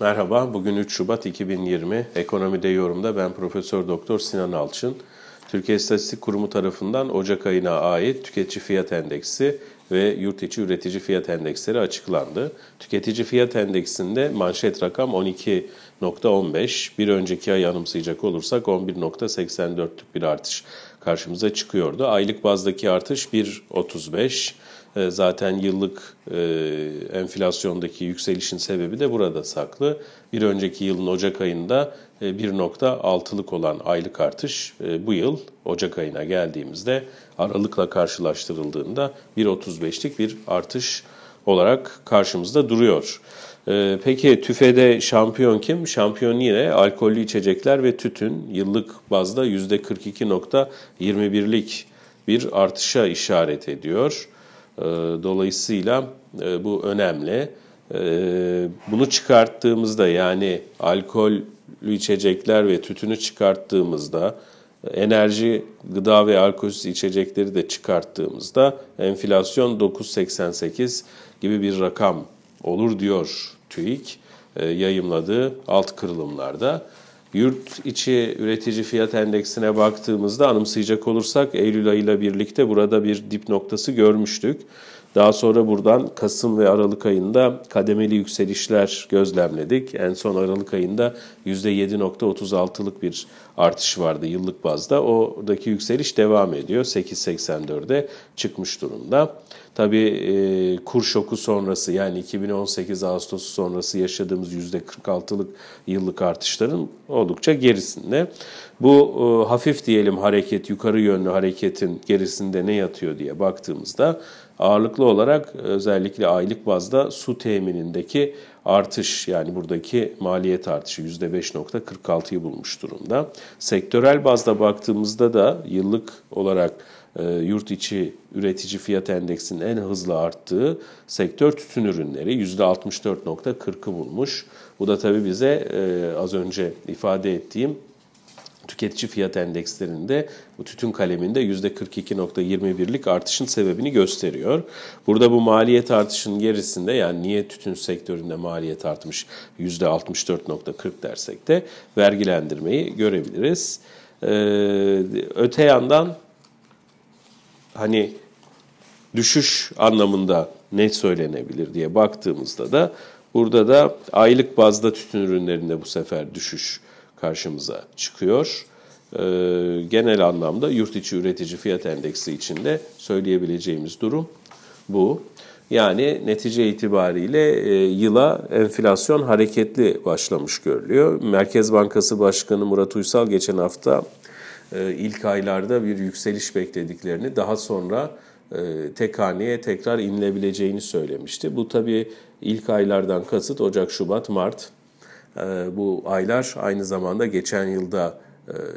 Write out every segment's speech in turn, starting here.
Merhaba, bugün 3 Şubat 2020. Ekonomide yorumda ben Profesör Doktor Sinan Alçın. Türkiye İstatistik Kurumu tarafından Ocak ayına ait tüketici fiyat endeksi ve yurt içi üretici fiyat endeksleri açıklandı. Tüketici fiyat endeksinde manşet rakam 12.15, bir önceki ay anımsayacak olursak 11.84'lük bir artış karşımıza çıkıyordu. Aylık bazdaki artış 1.35. E, zaten yıllık e, enflasyondaki yükselişin sebebi de burada saklı. Bir önceki yılın Ocak ayında 1.6'lık e, olan aylık artış bu yıl Ocak ayına geldiğimizde Aralıkla karşılaştırıldığında 1.35'lik bir artış olarak karşımızda duruyor. Peki TÜFE'de şampiyon kim? Şampiyon yine alkollü içecekler ve tütün yıllık bazda %42.21'lik bir artışa işaret ediyor. Ee, dolayısıyla e, bu önemli. Ee, bunu çıkarttığımızda yani alkollü içecekler ve tütünü çıkarttığımızda enerji, gıda ve alkolsüz içecekleri de çıkarttığımızda enflasyon 9.88 gibi bir rakam olur diyor TÜİK e, yayımladığı alt kırılımlarda. Yurt içi üretici fiyat endeksine baktığımızda anımsayacak olursak Eylül ayıyla birlikte burada bir dip noktası görmüştük. Daha sonra buradan Kasım ve Aralık ayında kademeli yükselişler gözlemledik. En son Aralık ayında %7.36'lık bir artış vardı yıllık bazda. Oradaki yükseliş devam ediyor. 8.84'e çıkmış durumda. Tabii e, kur şoku sonrası yani 2018 Ağustos sonrası yaşadığımız %46'lık yıllık artışların oldukça gerisinde. Bu e, hafif diyelim hareket, yukarı yönlü hareketin gerisinde ne yatıyor diye baktığımızda ağırlıklı olarak özellikle aylık bazda su teminindeki artış yani buradaki maliyet artışı %5.46'yı bulmuş durumda. Sektörel bazda baktığımızda da yıllık olarak e, yurt içi üretici fiyat endeksinin en hızlı arttığı sektör tütün ürünleri %64.40'ı bulmuş. Bu da tabii bize e, az önce ifade ettiğim tüketici fiyat endekslerinde bu tütün kaleminde %42.21'lik artışın sebebini gösteriyor. Burada bu maliyet artışının gerisinde yani niye tütün sektöründe maliyet artmış %64.40 dersek de vergilendirmeyi görebiliriz. Ee, öte yandan hani düşüş anlamında ne söylenebilir diye baktığımızda da burada da aylık bazda tütün ürünlerinde bu sefer düşüş karşımıza çıkıyor. Ee, genel anlamda yurt içi üretici fiyat endeksi içinde söyleyebileceğimiz durum bu. Yani netice itibariyle e, yıla enflasyon hareketli başlamış görülüyor. Merkez Bankası Başkanı Murat Uysal geçen hafta e, ilk aylarda bir yükseliş beklediklerini daha sonra e, tek haneye tekrar inilebileceğini söylemişti. Bu tabii ilk aylardan kasıt Ocak, Şubat, Mart. E, bu aylar aynı zamanda geçen yılda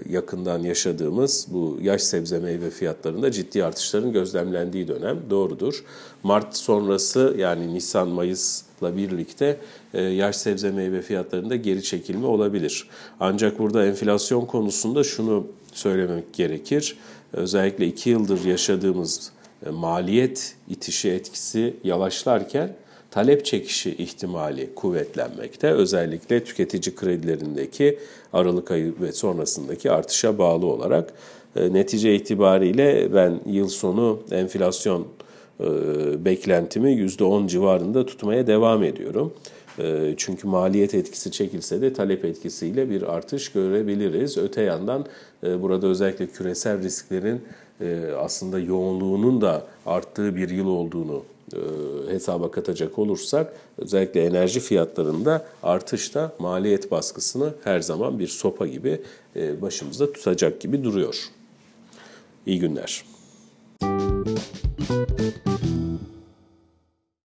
yakından yaşadığımız bu yaş sebze meyve fiyatlarında ciddi artışların gözlemlendiği dönem doğrudur. Mart sonrası yani Nisan Mayıs'la birlikte yaş sebze meyve fiyatlarında geri çekilme olabilir. Ancak burada enflasyon konusunda şunu söylemek gerekir. Özellikle iki yıldır yaşadığımız e, maliyet itişi etkisi yavaşlarken talep çekişi ihtimali kuvvetlenmekte. Özellikle tüketici kredilerindeki Aralık ayı ve sonrasındaki artışa bağlı olarak e, netice itibariyle ben yıl sonu enflasyon e, beklentimi %10 civarında tutmaya devam ediyorum. Ee, çünkü maliyet etkisi çekilse de talep etkisiyle bir artış görebiliriz. Öte yandan e, burada özellikle küresel risklerin e, aslında yoğunluğunun da arttığı bir yıl olduğunu e, hesaba katacak olursak özellikle enerji fiyatlarında artışta maliyet baskısını her zaman bir sopa gibi başımızda tutacak gibi duruyor. İyi günler.